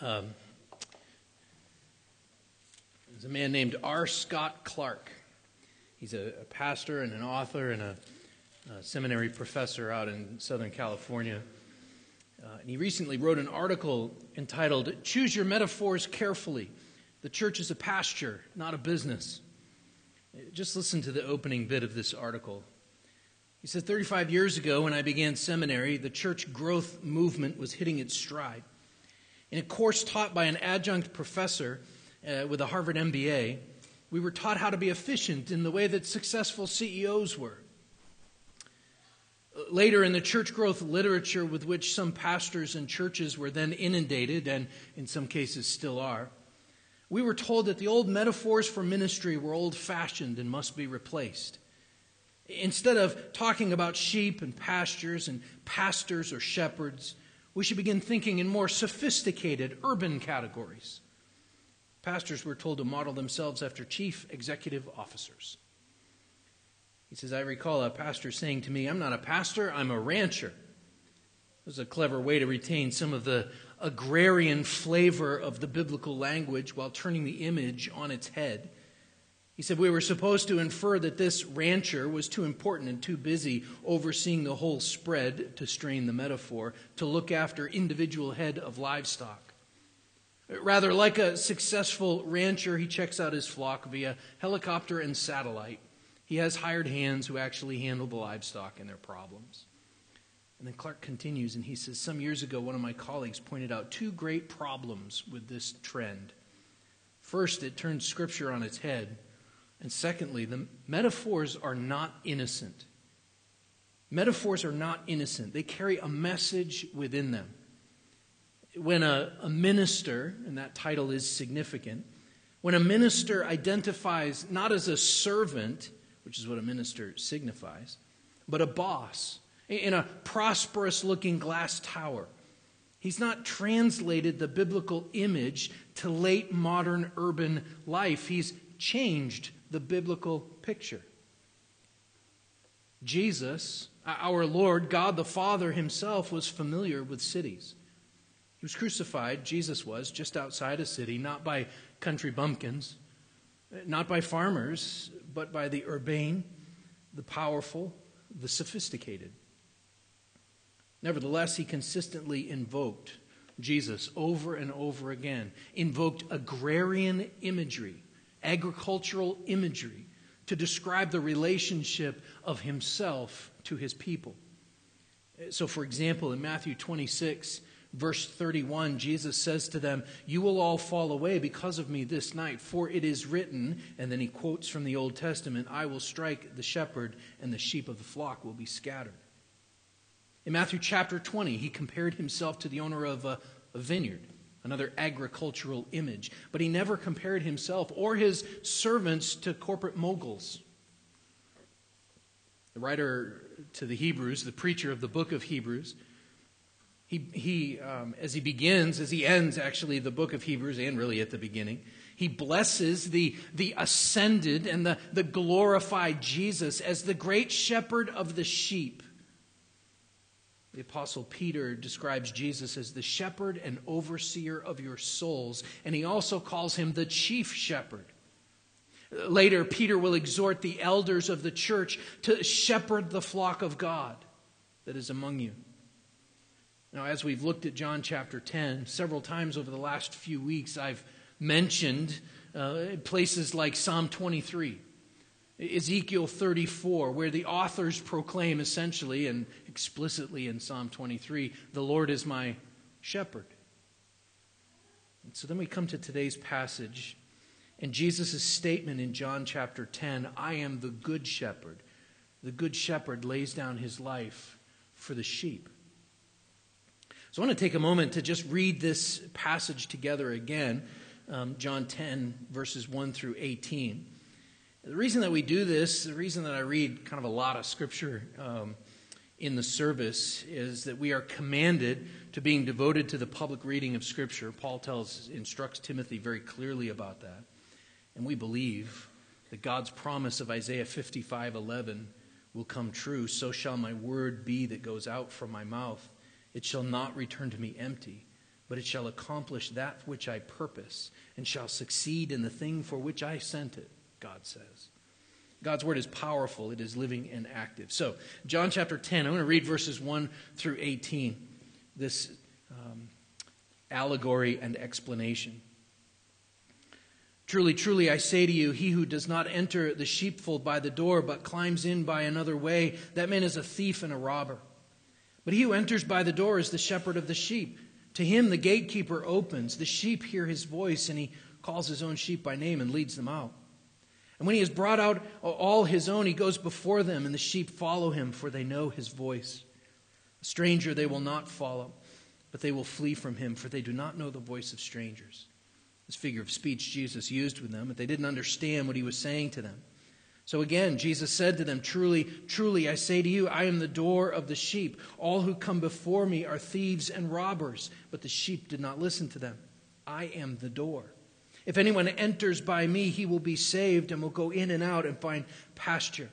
Um, there's a man named R. Scott Clark. He's a, a pastor and an author and a, a, seminary professor out in Southern California. Uh, and he recently wrote an article entitled Choose Your Metaphors Carefully. The church is a pasture, not a business. Just listen to the opening bit of this article. He said 35 years ago, when I began seminary, the church growth movement was hitting its stride. In a course taught by an adjunct professor uh, with a Harvard MBA, we were taught how to be efficient in the way that successful CEOs were. Later, in the church growth literature with which some pastors and churches were then inundated, and in some cases still are, we were told that the old metaphors for ministry were old fashioned and must be replaced. Instead of talking about sheep and pastures and pastors or shepherds, we should begin thinking in more sophisticated urban categories. Pastors were told to model themselves after chief executive officers. He says, I recall a pastor saying to me, I'm not a pastor, I'm a rancher. It was a clever way to retain some of the agrarian flavor of the biblical language while turning the image on its head. He said we were supposed to infer that this rancher was too important and too busy overseeing the whole spread, to strain the metaphor, to look after individual head of livestock. Rather, like a successful rancher, he checks out his flock via helicopter and satellite. He has hired hands who actually handle the livestock and their problems. And then Clark continues and he says, Some years ago, one of my colleagues pointed out two great problems with this trend. First, it turns Scripture on its head and secondly, the metaphors are not innocent. Metaphors are not innocent, they carry a message within them. When a, a minister, and that title is significant, when a minister identifies not as a servant, which is what a minister signifies, but a boss in a prosperous looking glass tower, he's not translated the biblical image to late modern urban life. He's changed the biblical picture. Jesus, our Lord, God the Father himself, was familiar with cities. He was crucified, Jesus was, just outside a city, not by country bumpkins, not by farmers, but by the urbane, the powerful, the sophisticated. Nevertheless, he consistently invoked Jesus over and over again, invoked agrarian imagery agricultural imagery to describe the relationship of himself to his people. So, for example, in Matthew 26, verse 31, Jesus says to them, You will all fall away because of me this night, for it is written, and then he quotes from the Old Testament, I will strike the shepherd, and the sheep of the flock will be scattered. In Matthew chapter 20, he compared himself to the owner of a, a vineyard another agricultural image. But he never compared himself or his servants to corporate moguls. The writer to the Hebrews, the preacher of the book of Hebrews, he, he um, as he begins, as he ends actually the book of Hebrews, and really at the beginning, he blesses the, the ascended and the, the glorified Jesus as the great shepherd of the sheep the Apostle Peter describes Jesus as the shepherd and overseer of your souls, and he also calls him the chief shepherd. Later, Peter will exhort the elders of the church to shepherd the flock of God that is among you. Now, as we've looked at John chapter 10, several times over the last few weeks, I've mentioned uh, places like Psalm 23 Ezekiel 34, where the authors proclaim essentially and explicitly in Psalm 23, the Lord is my shepherd. And so then we come to today's passage and Jesus' statement in John chapter 10 I am the good shepherd. The good shepherd lays down his life for the sheep. So I want to take a moment to just read this passage together again, um, John 10, verses 1 through 18. The reason that we do this, the reason that I read kind of a lot of scripture um, in the service, is that we are commanded to being devoted to the public reading of scripture. Paul tells, instructs Timothy very clearly about that. And we believe that God's promise of Isaiah 55 11 will come true. So shall my word be that goes out from my mouth. It shall not return to me empty, but it shall accomplish that which I purpose, and shall succeed in the thing for which I sent it, God says. God's word is powerful, it is living and active. So, John chapter 10, I'm going to read verses 1 through 18, this um, allegory and explanation. Truly, truly, I say to you, he who does not enter the sheepfold by the door, but climbs in by another way, that man is a thief and a robber. But he who enters by the door is the shepherd of the sheep. To him the gatekeeper opens. The sheep hear his voice, and he calls his own sheep by name and leads them out. And when he has brought out all his own, he goes before them, and the sheep follow him, for they know his voice. A stranger they will not follow, but they will flee from him, for they do not know the voice of strangers. This figure of speech Jesus used with them, but they didn't understand what he was saying to them. So again, Jesus said to them, Truly, truly, I say to you, I am the door of the sheep. All who come before me are thieves and robbers, but the sheep did not listen to them. I am the door. If anyone enters by me, he will be saved and will go in and out and find pasture.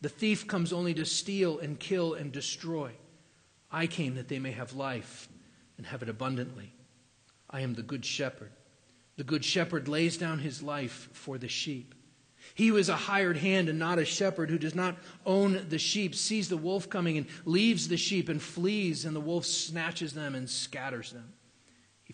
The thief comes only to steal and kill and destroy. I came that they may have life and have it abundantly. I am the good shepherd. The good shepherd lays down his life for the sheep. He who is a hired hand and not a shepherd, who does not own the sheep, sees the wolf coming and leaves the sheep and flees, and the wolf snatches them and scatters them.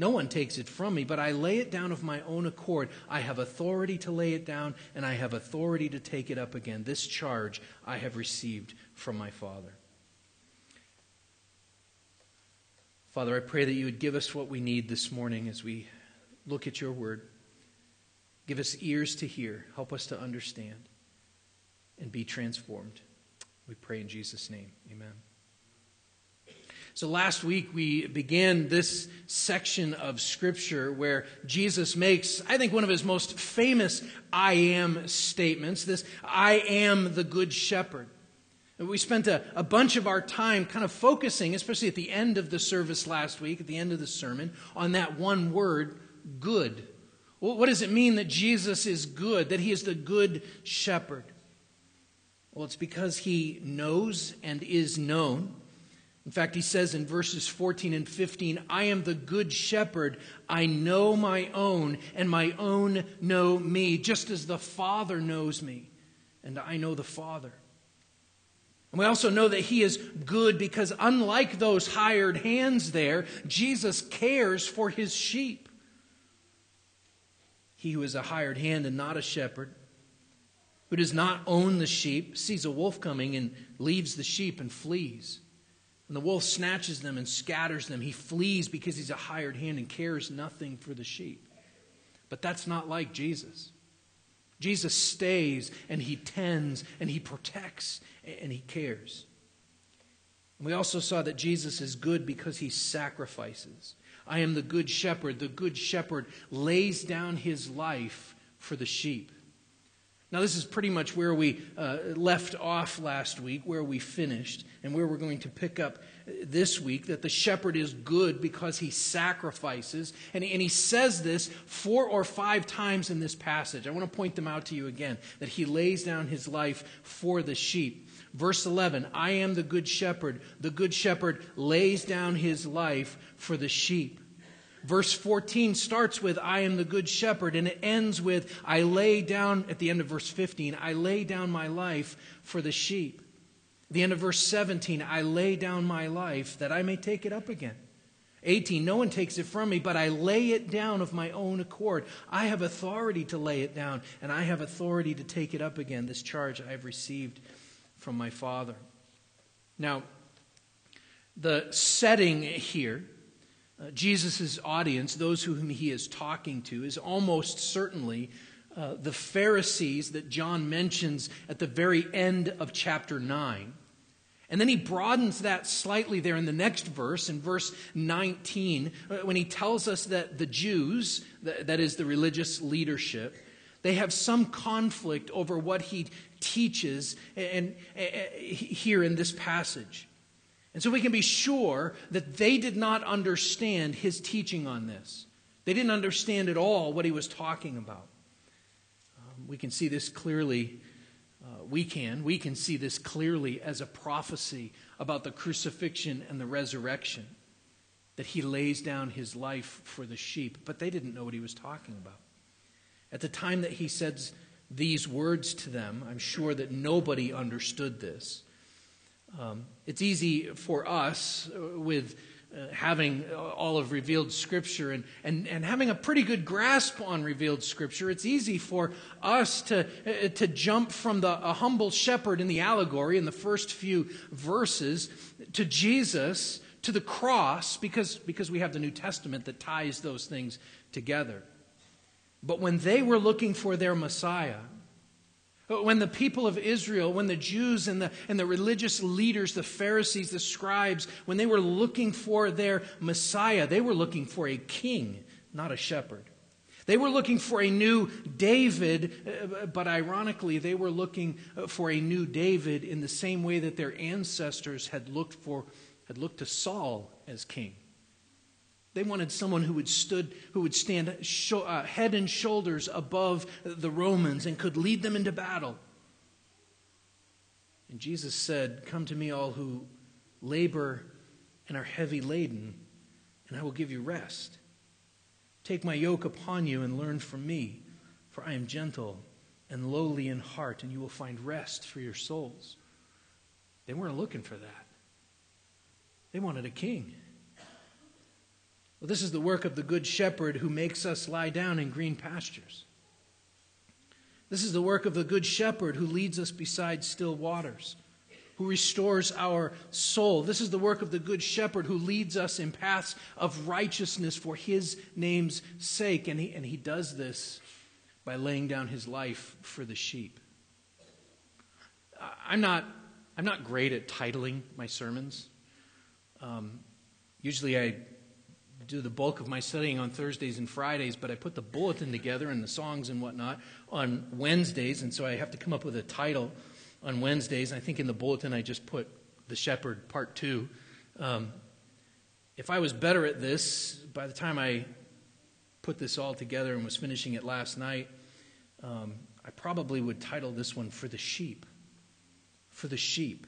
No one takes it from me, but I lay it down of my own accord. I have authority to lay it down, and I have authority to take it up again. This charge I have received from my Father. Father, I pray that you would give us what we need this morning as we look at your word. Give us ears to hear. Help us to understand and be transformed. We pray in Jesus' name. Amen. So last week we began this section of Scripture where Jesus makes, I think, one of his most famous I am statements this I am the Good Shepherd. We spent a, a bunch of our time kind of focusing, especially at the end of the service last week, at the end of the sermon, on that one word, good. What does it mean that Jesus is good, that he is the good shepherd? Well, it's because he knows and is known. In fact, he says in verses 14 and 15, I am the good shepherd. I know my own, and my own know me, just as the Father knows me, and I know the Father. And we also know that he is good because, unlike those hired hands there, Jesus cares for his sheep. He who is a hired hand and not a shepherd, who does not own the sheep, sees a wolf coming and leaves the sheep and flees. And the wolf snatches them and scatters them. He flees because he's a hired hand and cares nothing for the sheep. But that's not like Jesus. Jesus stays and he tends and he protects and he cares. And we also saw that Jesus is good because he sacrifices. I am the good shepherd. The good shepherd lays down his life for the sheep. Now, this is pretty much where we uh, left off last week, where we finished, and where we're going to pick up this week that the shepherd is good because he sacrifices. And, and he says this four or five times in this passage. I want to point them out to you again that he lays down his life for the sheep. Verse 11 I am the good shepherd. The good shepherd lays down his life for the sheep. Verse 14 starts with, I am the good shepherd, and it ends with, I lay down, at the end of verse 15, I lay down my life for the sheep. At the end of verse 17, I lay down my life that I may take it up again. 18, no one takes it from me, but I lay it down of my own accord. I have authority to lay it down, and I have authority to take it up again, this charge I have received from my Father. Now, the setting here, uh, Jesus' audience, those whom he is talking to, is almost certainly uh, the Pharisees that John mentions at the very end of chapter 9. And then he broadens that slightly there in the next verse, in verse 19, uh, when he tells us that the Jews, that is the religious leadership, they have some conflict over what he teaches and, here in this passage. And so we can be sure that they did not understand his teaching on this. They didn't understand at all what he was talking about. Um, we can see this clearly uh, we can. We can see this clearly as a prophecy about the crucifixion and the resurrection, that he lays down his life for the sheep. But they didn't know what he was talking about. At the time that he says these words to them, I'm sure that nobody understood this. Um, it's easy for us uh, with uh, having all of revealed scripture and, and, and having a pretty good grasp on revealed scripture, it's easy for us to, uh, to jump from the humble shepherd in the allegory in the first few verses to Jesus to the cross because, because we have the New Testament that ties those things together. But when they were looking for their Messiah, when the people of Israel, when the Jews and the, and the religious leaders, the Pharisees, the scribes, when they were looking for their Messiah, they were looking for a king, not a shepherd. They were looking for a new David, uh, but ironically, they were looking uh, for a new David in the same way that their ancestors had looked for had looked to Saul as king. They wanted someone who would, stood, who would stand uh, head and shoulders above the Romans and could lead them into battle. And Jesus said, Come to me, all who labor and are heavy laden, and I will give you rest. Take my yoke upon you and learn from me, for I am gentle and lowly in heart, and you will find rest for your souls. They weren't looking for that, they wanted a king. Well, this is the work of the Good Shepherd who makes us lie down in green pastures. This is the work of the Good Shepherd who leads us beside still waters, who restores our soul. This is the work of the Good Shepherd who leads us in paths of righteousness for his name's sake. And he, and he does this by laying down his life for the sheep. I'm not, I'm not great at titling my sermons. Um, usually I do the bulk of my studying on Thursdays and Fridays, but I put the bulletin together and the songs and whatnot on Wednesdays, and so I have to come up with a title on Wednesdays. I think in the bulletin I just put The Shepherd Part 2. Um, if I was better at this, by the time I put this all together and was finishing it last night, um, I probably would title this one For the Sheep. For the Sheep.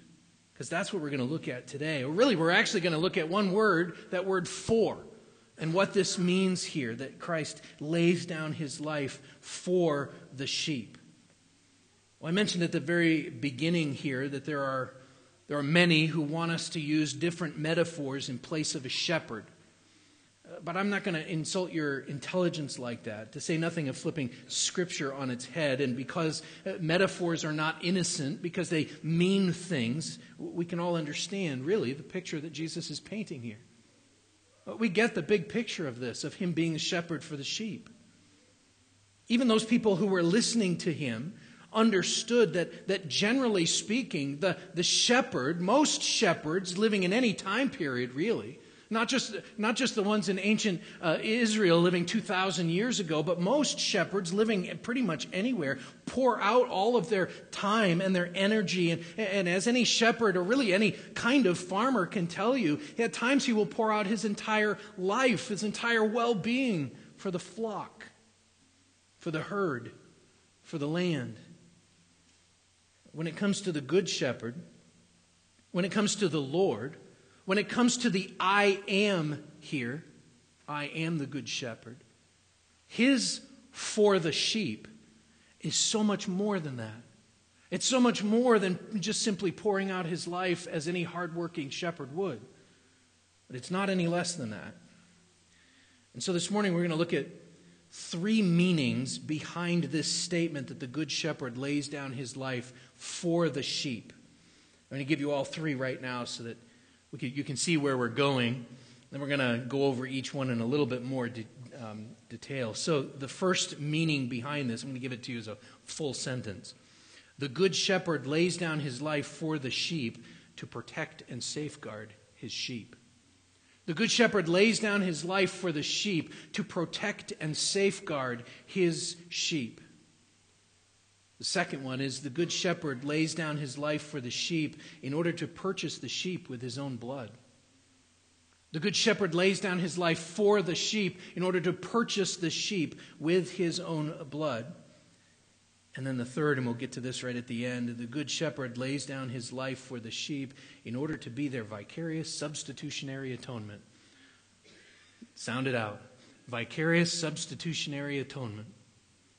Because that's what we're going to look at today. Really, we're actually going to look at one word, that word for and what this means here that Christ lays down his life for the sheep. Well, I mentioned at the very beginning here that there are, there are many who want us to use different metaphors in place of a shepherd. Uh, but I'm not going to insult your intelligence like that, to say nothing of flipping Scripture on its head. And because uh, metaphors are not innocent, because they mean things, we can all understand, really, the picture that Jesus is painting here. We get the big picture of this, of him being a shepherd for the sheep. Even those people who were listening to him understood that, that generally speaking, the, the shepherd, most shepherds living in any time period really, not just, not just the ones in ancient uh, Israel living 2,000 years ago, but most shepherds living pretty much anywhere pour out all of their time and their energy. And, and as any shepherd, or really any kind of farmer can tell you, at times he will pour out his entire life, his entire well being for the flock, for the herd, for the land. When it comes to the good shepherd, when it comes to the Lord, when it comes to the I am here, I am the good shepherd, his for the sheep is so much more than that. It's so much more than just simply pouring out his life as any hardworking shepherd would. But it's not any less than that. And so this morning we're going to look at three meanings behind this statement that the Good Shepherd lays down his life for the sheep. I'm going to give you all three right now so that you can see where we're going. Then we're going to go over each one in a little bit more de, um, detail. So, the first meaning behind this, I'm going to give it to you as a full sentence. The good shepherd lays down his life for the sheep to protect and safeguard his sheep. The Good Shepherd lays down his life for the sheep to protect and safeguard his sheep. The second one is the Good Shepherd lays down his life for the sheep in order to purchase the sheep with his own blood. The Good Shepherd lays down his life for the sheep in order to purchase the sheep with his own blood. And then the third, and we'll get to this right at the end the Good Shepherd lays down his life for the sheep in order to be their vicarious substitutionary atonement. Sound it out. Vicarious substitutionary atonement.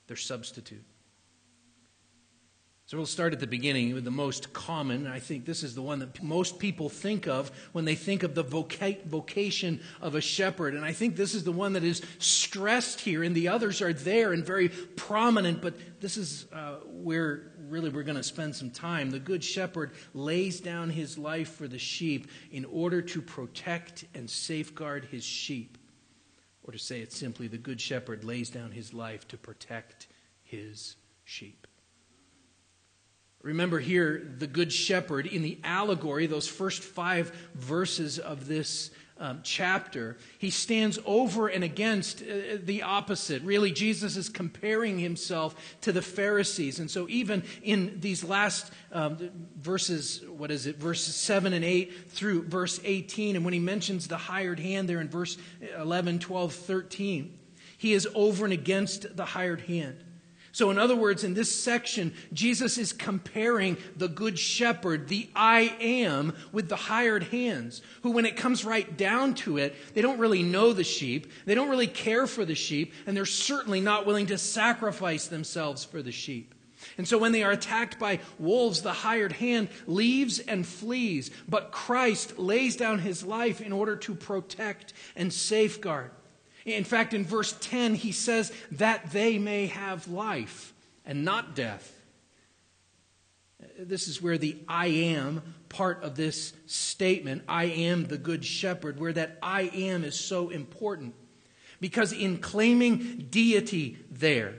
Their substitute. So we'll start at the beginning with the most common. I think this is the one that most people think of when they think of the voca- vocation of a shepherd. And I think this is the one that is stressed here, and the others are there and very prominent, but this is uh, where really we're going to spend some time. The good shepherd lays down his life for the sheep in order to protect and safeguard his sheep. Or to say it simply, the good shepherd lays down his life to protect his sheep. Remember here, the Good Shepherd in the allegory, those first five verses of this um, chapter, he stands over and against uh, the opposite. Really, Jesus is comparing himself to the Pharisees. And so, even in these last um, verses, what is it, verses 7 and 8 through verse 18, and when he mentions the hired hand there in verse 11, 12, 13, he is over and against the hired hand. So, in other words, in this section, Jesus is comparing the good shepherd, the I am, with the hired hands, who, when it comes right down to it, they don't really know the sheep, they don't really care for the sheep, and they're certainly not willing to sacrifice themselves for the sheep. And so when they are attacked by wolves, the hired hand leaves and flees. But Christ lays down his life in order to protect and safeguard. In fact, in verse 10, he says that they may have life and not death. This is where the I am part of this statement, I am the good shepherd, where that I am is so important. Because in claiming deity there,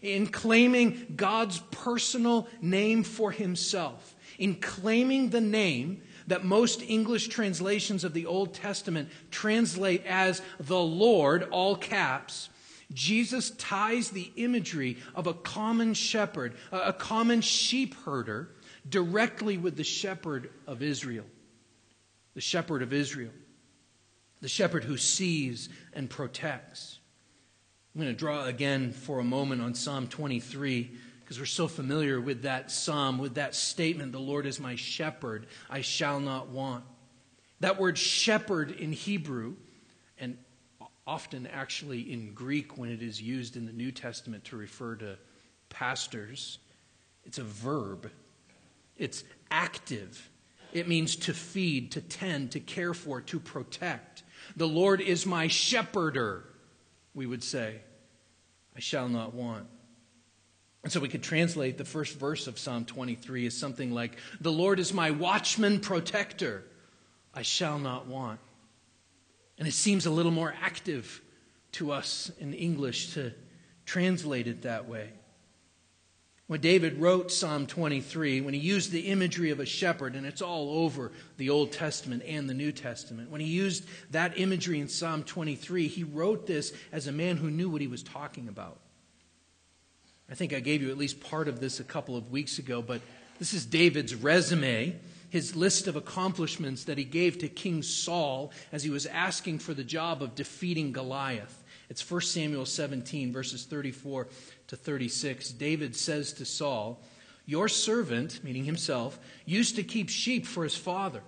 in claiming God's personal name for himself, in claiming the name that most English translations of the Old Testament translate as the Lord, all caps, Jesus ties the imagery of a common shepherd, a common sheep herder, directly with the shepherd of Israel. The shepherd of Israel. The shepherd who sees and protects. I'm going to draw again for a moment on Psalm 23 because we're so familiar with that psalm, with that statement, the Lord is my shepherd, I shall not want. That word shepherd in Hebrew, and often actually in Greek when it is used in the New Testament to refer to pastors, it's a verb. It's active. It means to feed, to tend, to care for, to protect. The Lord is my shepherder, we would say. I shall not want. And so we could translate the first verse of Psalm 23 as something like, The Lord is my watchman protector, I shall not want. And it seems a little more active to us in English to translate it that way. When David wrote Psalm 23, when he used the imagery of a shepherd, and it's all over the Old Testament and the New Testament, when he used that imagery in Psalm 23, he wrote this as a man who knew what he was talking about. I think I gave you at least part of this a couple of weeks ago, but this is David's resume, his list of accomplishments that he gave to King Saul as he was asking for the job of defeating Goliath. It's 1 Samuel 17, verses 34 to 36. David says to Saul, Your servant, meaning himself, used to keep sheep for his father.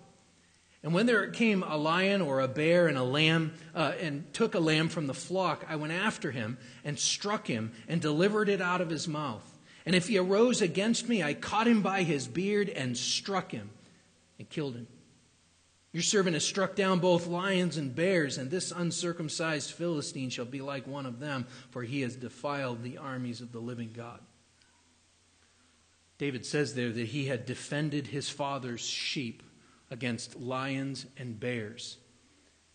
And when there came a lion or a bear and a lamb uh, and took a lamb from the flock, I went after him and struck him and delivered it out of his mouth. And if he arose against me, I caught him by his beard and struck him and killed him. Your servant has struck down both lions and bears, and this uncircumcised Philistine shall be like one of them, for he has defiled the armies of the living God. David says there that he had defended his father's sheep against lions and bears.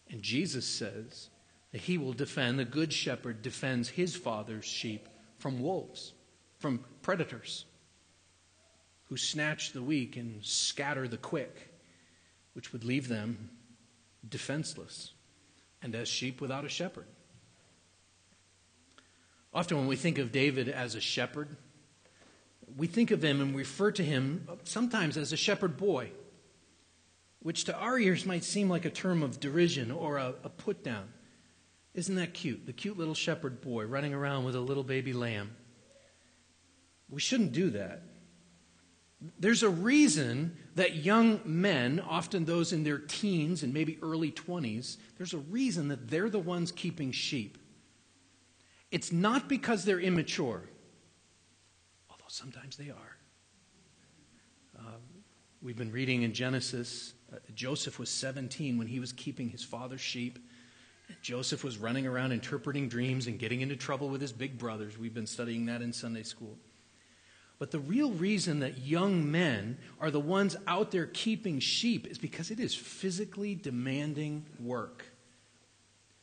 And Jesus says that he will defend, the good shepherd defends his father's sheep from wolves, from predators who snatch the weak and scatter the quick. which would leave them defenseless and as sheep without a shepherd. Often, when we think of David as a shepherd, we think of him and refer to him sometimes as a shepherd boy, which to our ears might seem like a term of derision or a, a put down. Isn't that cute? The cute little shepherd boy running around with a little baby lamb. We shouldn't do that. There's a reason that young men, often those in their teens and maybe early 20s, there's a reason that they're the ones keeping sheep. It's not because they're immature, although sometimes they are. Uh, we've been reading in Genesis, Joseph was 17 when he was keeping his father's sheep. Joseph was running around interpreting dreams and getting into trouble with his big brothers. We've been studying that in Sunday school. But the real reason that young men are the ones out there keeping sheep is because it is physically demanding work.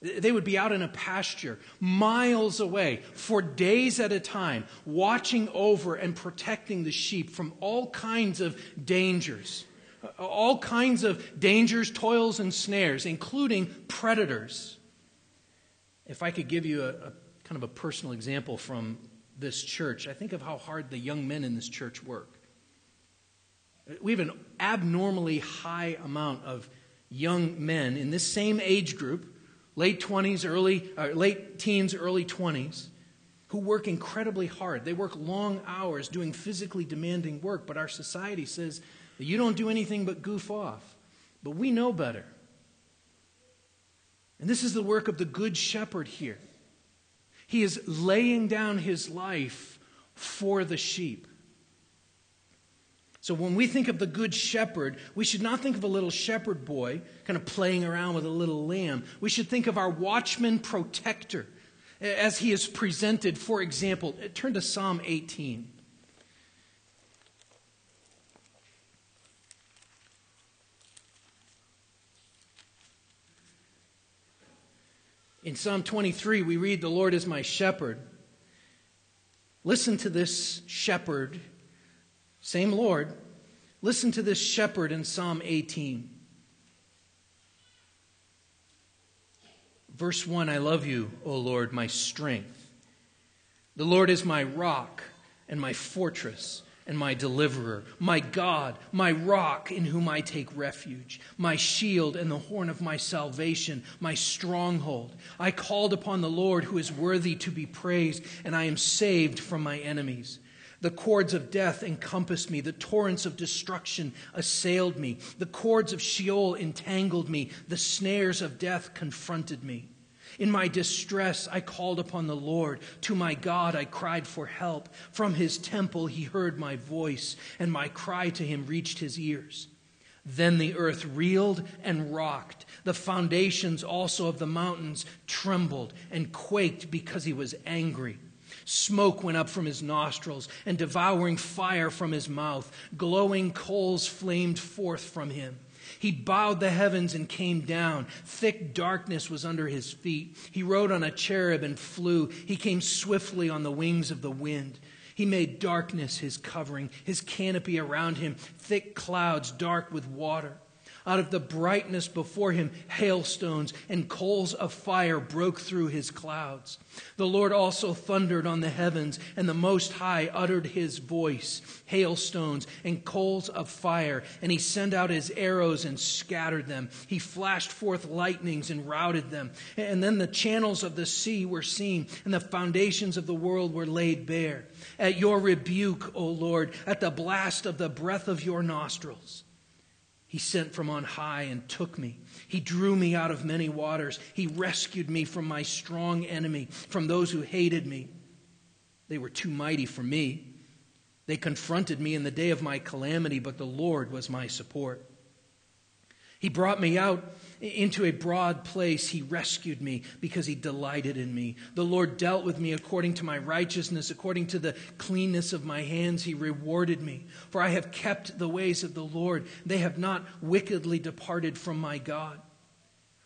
They would be out in a pasture miles away for days at a time, watching over and protecting the sheep from all kinds of dangers. All kinds of dangers, toils, and snares, including predators. If I could give you a, a kind of a personal example from this church, I think of how hard the young men in this church work. We have an abnormally high amount of young men in this same age group late 20s, early, uh, late teens, early 20s, who work incredibly hard. They work long hours doing physically demanding work, but our society says that you don't do anything but goof off. But we know better. And this is the work of the Good Shepherd here. He is laying down his life for the sheep. So when we think of the Good Shepherd, we should not think of a little shepherd boy kind of playing around with a little lamb. We should think of our watchman protector as he is presented. For example, turn to Psalm 18. In Psalm 23, we read, The Lord is my shepherd. Listen to this shepherd same Lord. Listen to this shepherd in Psalm 18. Verse 1 I love you, O Lord, my strength. The Lord is my rock and my fortress and my deliverer, my God, my rock in whom I take refuge, my shield and the horn of my salvation, my stronghold. I called upon the Lord who is worthy to be praised, and I am saved from my enemies. The cords of death encompassed me. The torrents of destruction assailed me. The cords of Sheol entangled me. The snares of death confronted me. In my distress, I called upon the Lord. To my God, I cried for help. From his temple, he heard my voice, and my cry to him reached his ears. Then the earth reeled and rocked. The foundations also of the mountains trembled and quaked because he was angry. Smoke went up from his nostrils, and devouring fire from his mouth. Glowing coals flamed forth from him. He bowed the heavens and came down. Thick darkness was under his feet. He rode on a cherub and flew. He came swiftly on the wings of the wind. He made darkness his covering, his canopy around him, thick clouds dark with water. Out of the brightness before him, hailstones and coals of fire broke through his clouds. The Lord also thundered on the heavens, and the Most High uttered his voice, hailstones and coals of fire, and he sent out his arrows and scattered them. He flashed forth lightnings and routed them. And then the channels of the sea were seen, and the foundations of the world were laid bare. At your rebuke, O Lord, at the blast of the breath of your nostrils. He sent from on high and took me. He drew me out of many waters. He rescued me from my strong enemy, from those who hated me. They were too mighty for me. They confronted me in the day of my calamity, but the Lord was my support. He brought me out into a broad place. He rescued me because he delighted in me. The Lord dealt with me according to my righteousness, according to the cleanness of my hands. He rewarded me. For I have kept the ways of the Lord. They have not wickedly departed from my God.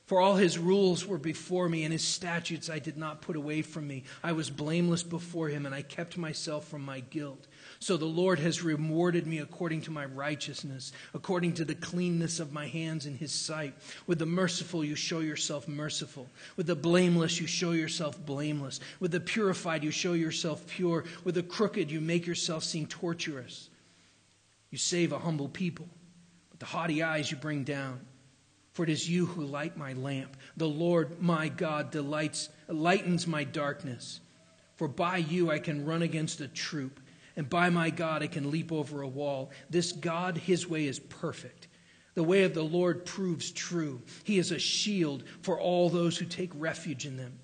For all his rules were before me, and his statutes I did not put away from me. I was blameless before him, and I kept myself from my guilt. So the Lord has rewarded me according to my righteousness, according to the cleanness of my hands in his sight. With the merciful, you show yourself merciful. With the blameless, you show yourself blameless. With the purified, you show yourself pure. With the crooked, you make yourself seem tortuous. You save a humble people, but the haughty eyes you bring down. For it is you who light my lamp. The Lord my God delights, lightens my darkness. For by you I can run against a troop, and by my God I can leap over a wall. This God, his way is perfect. The way of the Lord proves true. He is a shield for all those who take refuge in them.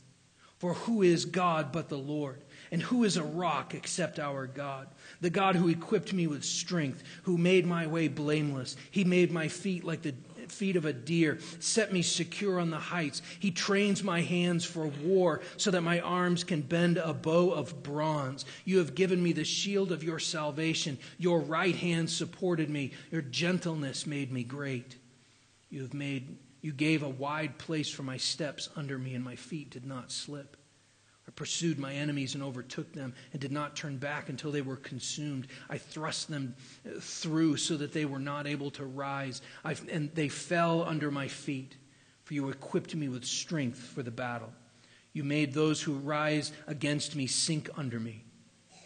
For who is God but the Lord? And who is a rock except our God? The God who equipped me with strength, who made my way blameless. He made my feet like the feet of a deer, set me secure on the heights. He trains my hands for war so that my arms can bend a bow of bronze. You have given me the shield of your salvation. Your right hand supported me. Your gentleness made me great. You have made you gave a wide place for my steps under me and my feet did not slip. Pursued my enemies and overtook them and did not turn back until they were consumed. I thrust them through so that they were not able to rise, I, and they fell under my feet. For you equipped me with strength for the battle. You made those who rise against me sink under me,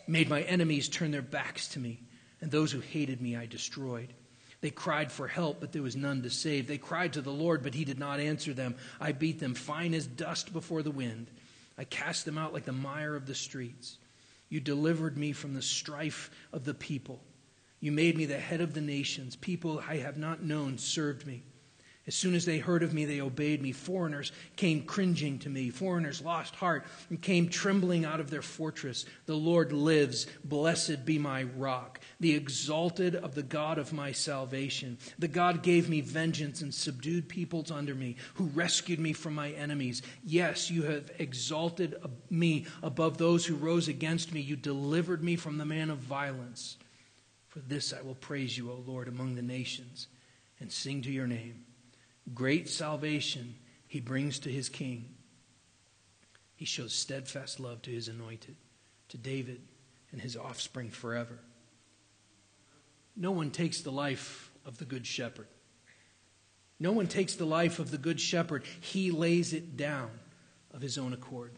made my enemies turn their backs to me, and those who hated me I destroyed. They cried for help, but there was none to save. They cried to the Lord, but he did not answer them. I beat them fine as dust before the wind. I cast them out like the mire of the streets. You delivered me from the strife of the people. You made me the head of the nations. People I have not known served me. As soon as they heard of me, they obeyed me. Foreigners came cringing to me. Foreigners lost heart and came trembling out of their fortress. The Lord lives. Blessed be my rock, the exalted of the God of my salvation. The God gave me vengeance and subdued peoples under me, who rescued me from my enemies. Yes, you have exalted me above those who rose against me. You delivered me from the man of violence. For this I will praise you, O Lord, among the nations, and sing to your name. Great salvation he brings to his king. He shows steadfast love to his anointed, to David and his offspring forever. No one takes the life of the Good Shepherd. No one takes the life of the Good Shepherd. He lays it down of his own accord.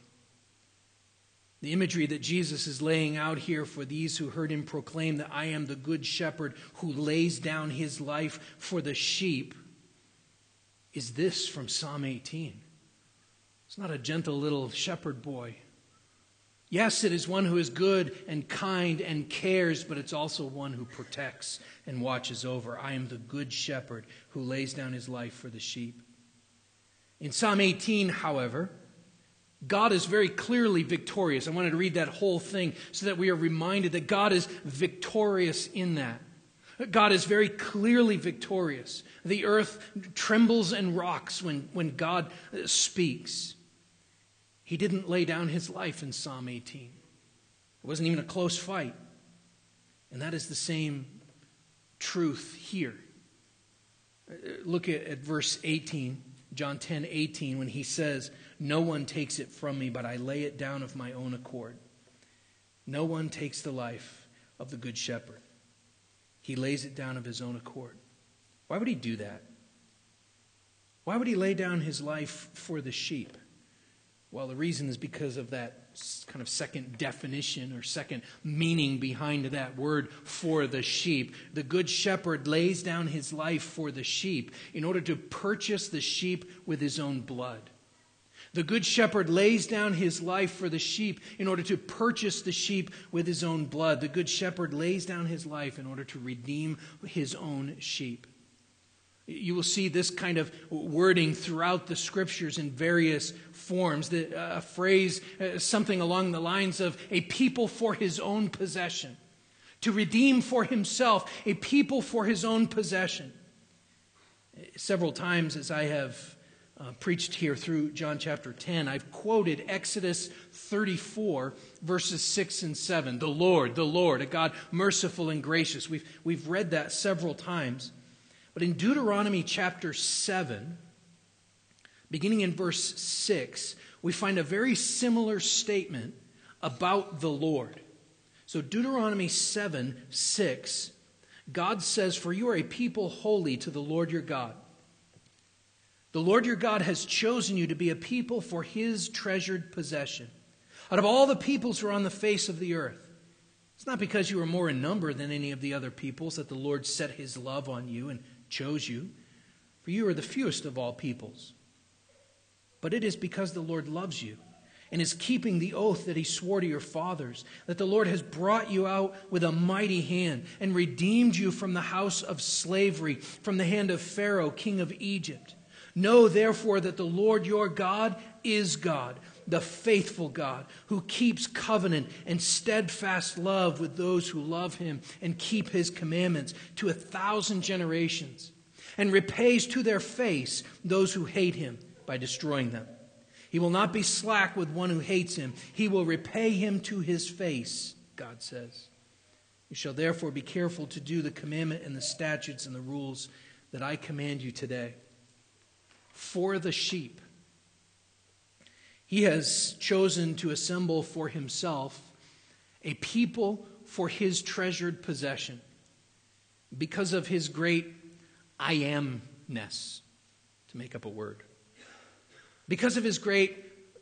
The imagery that Jesus is laying out here for these who heard him proclaim that I am the Good Shepherd who lays down his life for the sheep is this from Psalm 18. It's not a gentle little shepherd boy. Yes, it is one who is good and kind and cares, but it's also one who protects and watches over. I am the good shepherd who lays down his life for the sheep. In Psalm 18, however, God is very clearly victorious. I wanted to read that whole thing so that we are reminded that God is victorious in that. God is very clearly victorious. The earth trembles and rocks when, when God uh, speaks. He didn't lay down his life in Psalm 18, it wasn't even a close fight. And that is the same truth here. Uh, look at, at verse 18, John 10 18, when he says, No one takes it from me, but I lay it down of my own accord. No one takes the life of the Good Shepherd. He lays it down of his own accord. Why would he do that? Why would he lay down his life for the sheep? Well, the reason is because of that kind of second definition or second meaning behind that word for the sheep. The good shepherd lays down his life for the sheep in order to purchase the sheep with his own blood. The good shepherd lays down his life for the sheep in order to purchase the sheep with his own blood. The good shepherd lays down his life in order to redeem his own sheep. You will see this kind of wording throughout the scriptures in various forms. The, uh, a phrase, uh, something along the lines of a people for his own possession. To redeem for himself a people for his own possession. Several times, as I have uh, preached here through John chapter 10, I've quoted Exodus 34, verses 6 and 7. The Lord, the Lord, a God merciful and gracious. We've, we've read that several times. But in Deuteronomy chapter 7, beginning in verse 6, we find a very similar statement about the Lord. So, Deuteronomy 7 6, God says, For you are a people holy to the Lord your God. The Lord your God has chosen you to be a people for his treasured possession. Out of all the peoples who are on the face of the earth, it's not because you are more in number than any of the other peoples that the Lord set his love on you and chose you, for you are the fewest of all peoples. But it is because the Lord loves you and is keeping the oath that he swore to your fathers, that the Lord has brought you out with a mighty hand and redeemed you from the house of slavery, from the hand of Pharaoh, king of Egypt. Know therefore that the Lord your God is God, the faithful God, who keeps covenant and steadfast love with those who love him and keep his commandments to a thousand generations, and repays to their face those who hate him by destroying them. He will not be slack with one who hates him. He will repay him to his face, God says. You shall therefore be careful to do the commandment and the statutes and the rules that I command you today. For the sheep, he has chosen to assemble for himself a people for his treasured possession because of his great I amness, to make up a word. Because of his great,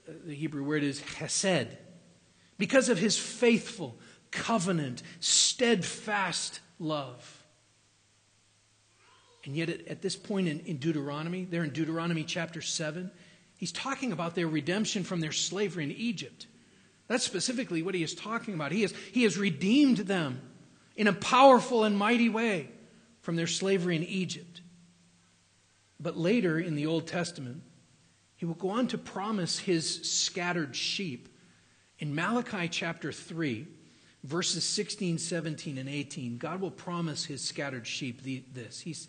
uh, the Hebrew word is hesed, because of his faithful, covenant, steadfast love. And yet, at, at this point in, in Deuteronomy, there in Deuteronomy chapter 7, he's talking about their redemption from their slavery in Egypt. That's specifically what he is talking about. He has, he has redeemed them in a powerful and mighty way from their slavery in Egypt. But later in the Old Testament, he will go on to promise his scattered sheep. In Malachi chapter 3, verses 16, 17, and 18, God will promise his scattered sheep this. He's,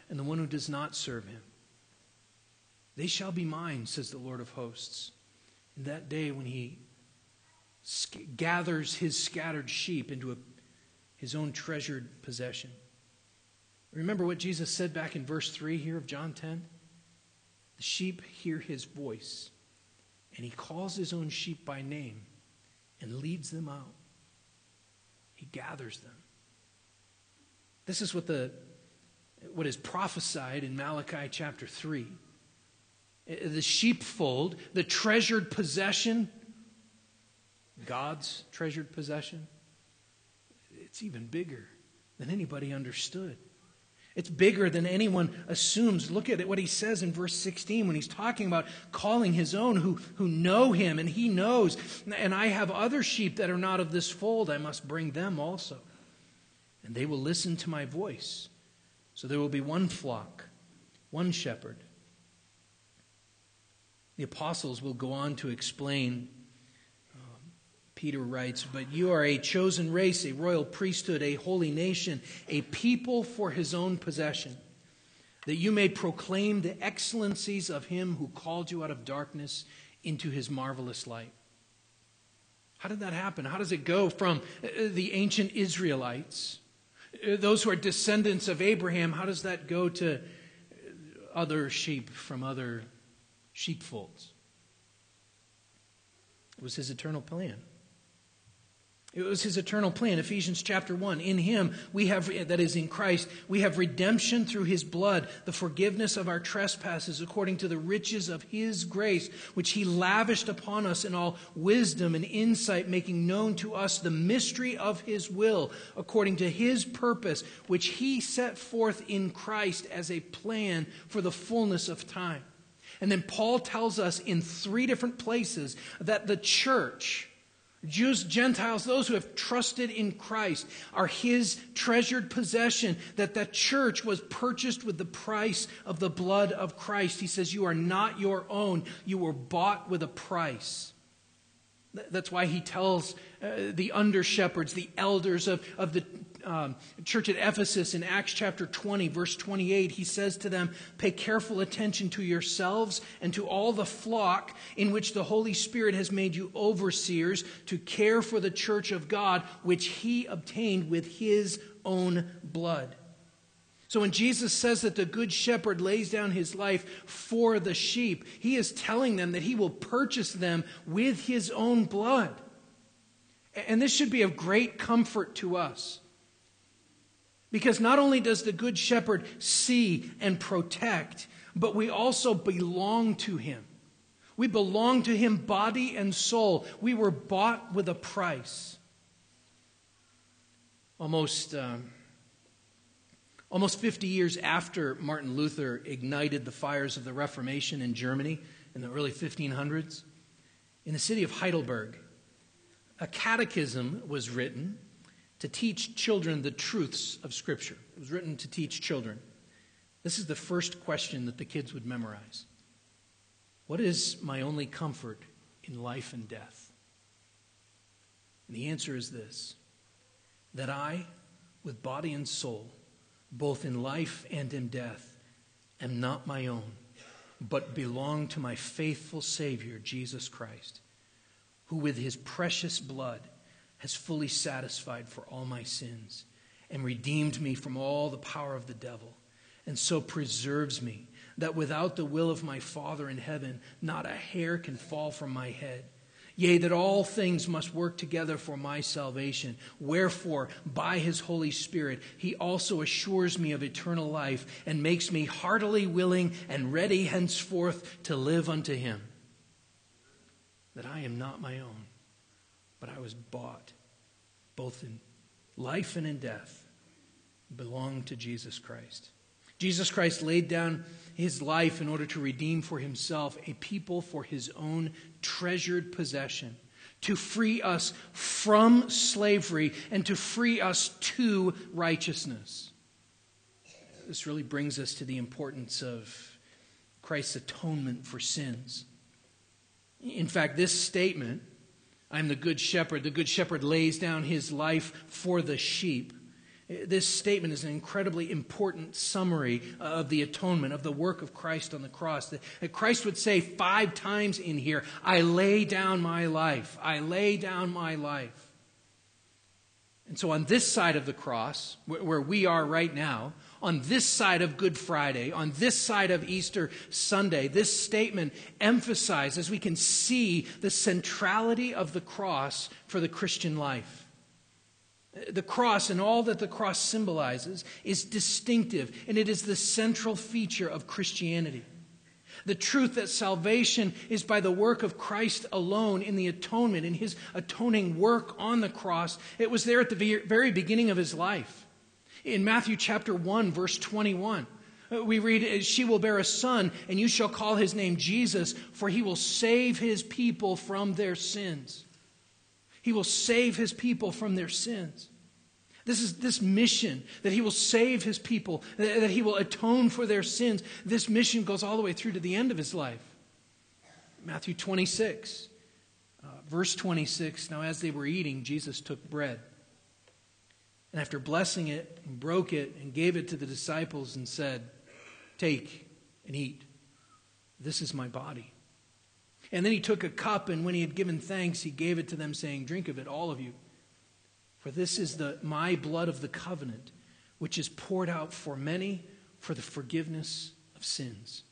and the one who does not serve him. They shall be mine, says the Lord of hosts. In that day when he gathers his scattered sheep into a, his own treasured possession. Remember what Jesus said back in verse 3 here of John 10? The sheep hear his voice, and he calls his own sheep by name and leads them out. He gathers them. This is what the what is prophesied in Malachi chapter 3. Eh, eh, the sheepfold, the treasured possession, God's treasured possession, it's even bigger than anybody understood. It's bigger than anyone assumes. Look at what he says in verse 16 when he's talking about calling his own who, who know him, and he knows. And I have other sheep that are not of this fold. I must bring them also. And they will listen to my voice. So there will be one flock, one shepherd. The apostles will go on to explain Peter writes, But you are a chosen race, a royal priesthood, a holy nation, a people for his own possession, that you may proclaim the excellencies of him who called you out of darkness into his marvelous light. How did that happen? How does it go from uh, the ancient Israelites, uh, those who are descendants of Abraham, how does that go to other sheep from other sheepfolds? It was his eternal plan. It was his eternal plan. Ephesians chapter 1. In him we have, that is in Christ, we have redemption through his blood, the forgiveness of our trespasses according to the riches of his grace, which he lavished upon us in all wisdom and insight, making known to us the mystery of his will according to his purpose, which he set forth in Christ as a plan for the fullness of time. And then Paul tells us in three different places that the church, Jews, Gentiles, those who have trusted in Christ are his treasured possession, that the church was purchased with the price of the blood of Christ. He says, You are not your own, you were bought with a price. That's why he tells uh, the under shepherds, the elders of, of the um, church at Ephesus in Acts chapter 20, verse 28, he says to them, Pay careful attention to yourselves and to all the flock in which the Holy Spirit has made you overseers to care for the church of God, which he obtained with his own blood. So when Jesus says that the good shepherd lays down his life for the sheep, he is telling them that he will purchase them with his own blood. And this should be of great comfort to us. Because not only does the Good Shepherd see and protect, but we also belong to him. We belong to him body and soul. We were bought with a price. Almost, um, almost 50 years after Martin Luther ignited the fires of the Reformation in Germany in the early 1500s, in the city of Heidelberg, a catechism was written to teach children the truths of Scripture. It was written to teach children. This is the first question that the kids would memorize What is my only comfort in life and death? And the answer is this that I, with body and soul, both in life and in death, am not my own, but belong to my faithful Savior, Jesus Christ, who with his precious blood has fully satisfied for all my sins and redeemed me from all the power of the devil, and so preserves me that without the will of my Father in heaven, not a hair can fall from my head. Yea, that all things must work together for my salvation. Wherefore, by his Holy Spirit, he also assures me of eternal life and makes me heartily willing and ready henceforth to live unto him. That I am not my own but I was bought, both in life and in death, belong to Jesus Christ. Jesus Christ laid down his life in order to redeem for himself a people for his own treasured possession, to free us from slavery and to free us to righteousness. This really brings us to the importance of Christ's atonement for sins. In fact, this statement I'm the good shepherd. The good shepherd lays down his life for the sheep. This statement is an incredibly important summary of the atonement, of the work of Christ on the cross. That Christ would say five times in here, I lay down my life. I lay down my life. And so on this side of the cross, where we are right now, on this side of Good Friday, on this side of Easter Sunday, this statement emphasizes, we can see the centrality of the cross for the Christian life. The cross and all that the cross symbolizes is distinctive, and it is the central feature of Christianity. The truth that salvation is by the work of Christ alone in the atonement, in his atoning work on the cross. It was there at the very beginning of his life. In Matthew chapter 1, verse 21, uh, we read, She will bear a son, and you shall call his name Jesus, for he will save his people from their sins. He will save his people from their sins. This is this mission that he will save his people, that he will atone for their sins. This mission goes all the way through to the end of his life. Matthew 26, uh, verse 26. Now, as they were eating, Jesus took bread. And after blessing it, and broke it, and gave it to the disciples, and said, Take and eat. This is my body. And then he took a cup, and when he had given thanks, he gave it to them, saying, Drink of it, all of you. For this is the, my blood of the covenant, which is poured out for many for the forgiveness of sins.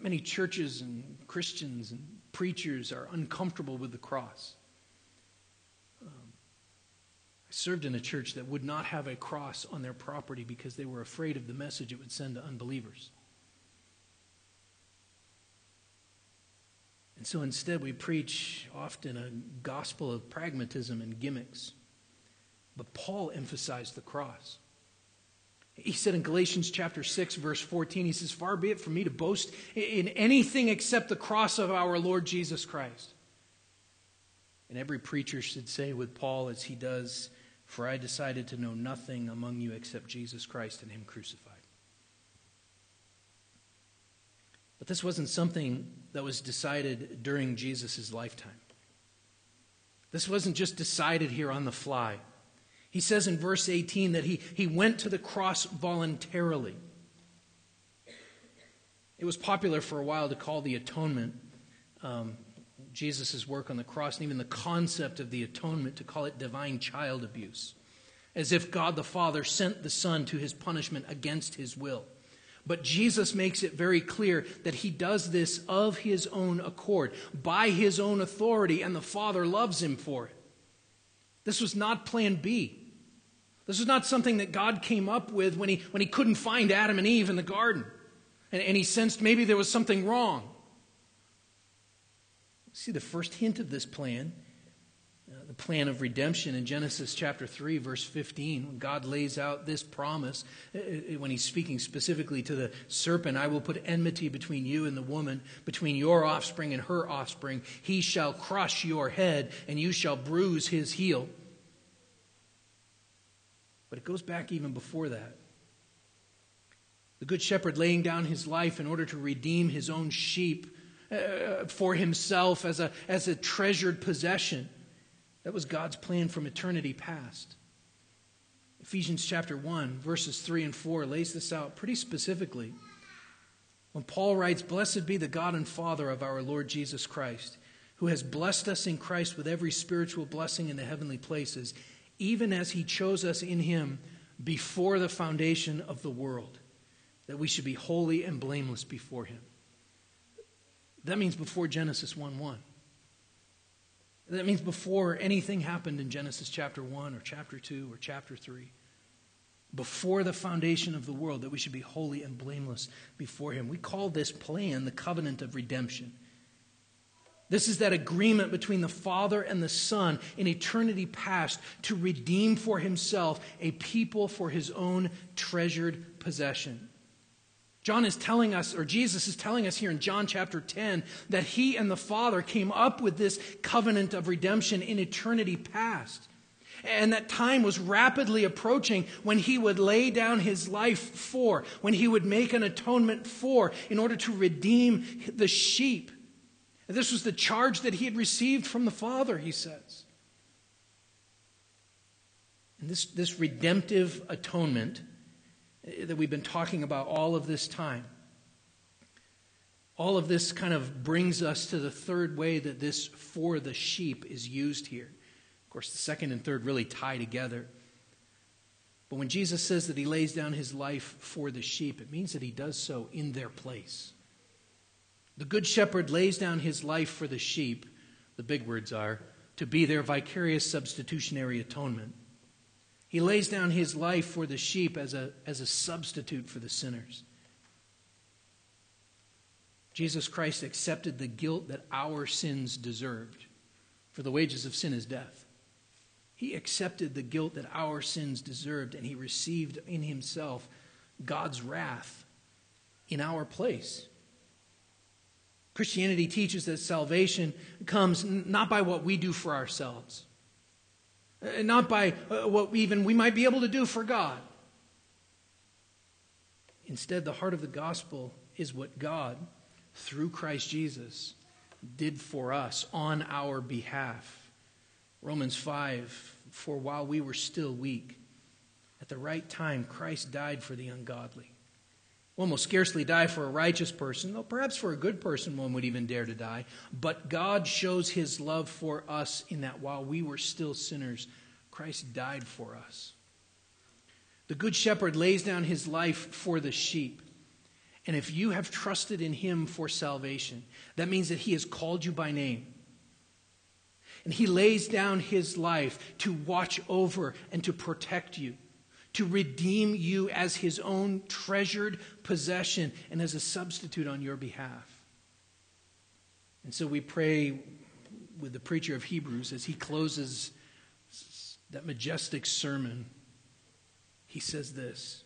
Many churches and Christians and preachers are uncomfortable with the cross. Um, I served in a church that would not have a cross on their property because they were afraid of the message it would send to unbelievers. And so instead, we preach often a gospel of pragmatism and gimmicks. But Paul emphasized the cross. He said in Galatians chapter 6, verse 14, he says, Far be it from me to boast in anything except the cross of our Lord Jesus Christ And every preacher should say with Paul, as he does, For I decided to know nothing among you except Jesus Christ and Him crucified. But this wasn't something that was decided during Jesus' lifetime. This wasn't just decided here on the fly. He says in verse 18 that he, he went to the cross voluntarily. It was popular for a while to call the atonement, um, Jesus' work on the cross, and even the concept of the atonement, to call it divine child abuse, as if God the Father sent the Son to his punishment against his will. But Jesus makes it very clear that he does this of his own accord, by his own authority, and the Father loves him for it. This was not plan B. This was not something that God came up with when he, when he couldn't find Adam and Eve in the garden. And, and he sensed maybe there was something wrong. See the first hint of this plan the plan of redemption in Genesis chapter 3, verse 15, when God lays out this promise, when he's speaking specifically to the serpent, I will put enmity between you and the woman, between your offspring and her offspring. He shall crush your head, and you shall bruise his heel. But it goes back even before that. The Good Shepherd laying down his life in order to redeem his own sheep uh, for himself as a, as a treasured possession. That was God's plan from eternity past. Ephesians chapter 1, verses 3 and 4 lays this out pretty specifically. When Paul writes, Blessed be the God and Father of our Lord Jesus Christ, who has blessed us in Christ with every spiritual blessing in the heavenly places, even as he chose us in him before the foundation of the world, that we should be holy and blameless before him. That means before Genesis 1 1. That means before anything happened in Genesis chapter 1 or chapter 2 or chapter 3. Before the foundation of the world, that we should be holy and blameless before Him. We call this plan the covenant of redemption. This is that agreement between the Father and the Son in eternity past to redeem for Himself a people for His own treasured possession. John is telling us, or Jesus is telling us here in John chapter 10, that he and the Father came up with this covenant of redemption in eternity past. And that time was rapidly approaching when he would lay down his life for, when he would make an atonement for, in order to redeem the sheep. And this was the charge that he had received from the Father, he says. And this, this redemptive atonement that we've been talking about all of this time. All of this kind of brings us to the third way that this for the sheep is used here. Of course, the second and third really tie together. But when Jesus says that he lays down his life for the sheep, it means that he does so in their place. The Good Shepherd lays down his life for the sheep, the big words are, to be their vicarious substitutionary atonement. He lays down his life for the sheep as a, as a substitute for the sinners. Jesus Christ accepted the guilt that our sins deserved, for the wages of sin is death. He accepted the guilt that our sins deserved, and he received in himself God's wrath in our place. Christianity teaches that salvation comes not by what we do for ourselves not by uh, what even we might be able to do for God. Instead, the heart of the gospel is what God, through Christ Jesus, did for us on our behalf. Romans 5 For while we were still weak, at the right time, Christ died for the ungodly. One will scarcely die for a righteous person, though perhaps for a good person one would even dare to die. But God shows his love for us in that while we were still sinners, Christ died for us. The Good Shepherd lays down his life for the sheep. And if you have trusted in him for salvation, that means that he has called you by name. And he lays down his life to watch over and to protect you to redeem you as his own treasured possession and as a substitute on your behalf. And so we pray with the preacher of Hebrews as he closes that majestic sermon. He says this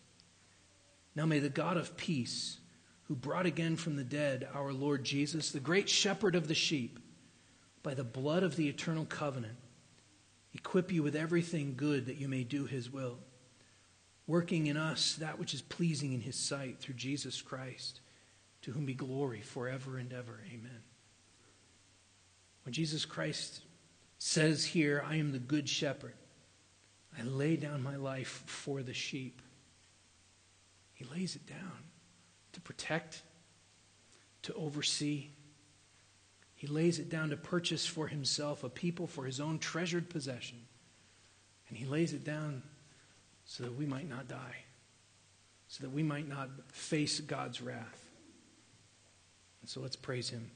Now may the God of peace, who brought again from the dead our Lord Jesus, the great shepherd of the sheep, by the blood of the eternal covenant, equip you with everything good that you may do his will, working in us that which is pleasing in his sight through Jesus Christ, to whom be glory forever and ever. Amen. When Jesus Christ says here, I am the good shepherd, I lay down my life for the sheep, he lays it down to protect, to oversee. He lays it down to purchase for himself a people for his own treasured possession. And he lays it down so that we might not die, so that we might not face God's wrath. And so let's praise him.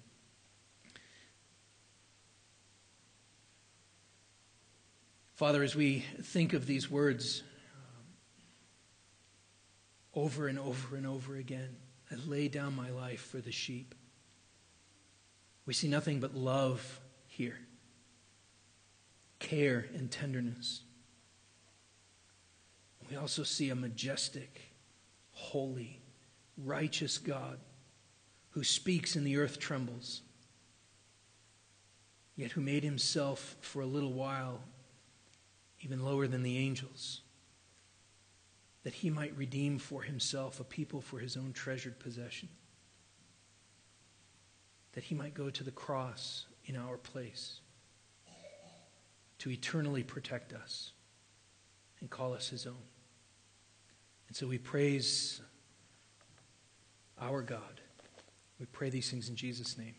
Father, as we think of these words um, over and over and over again, I lay down my life for the sheep. We see nothing but love here, care and tenderness. We also see a majestic, holy, righteous God who speaks and the earth trembles, yet who made himself for a little while even lower than the angels, that he might redeem for himself a people for his own treasured possession, that he might go to the cross in our place to eternally protect us and call us his own. And so we praise our God. We pray these things in Jesus' name.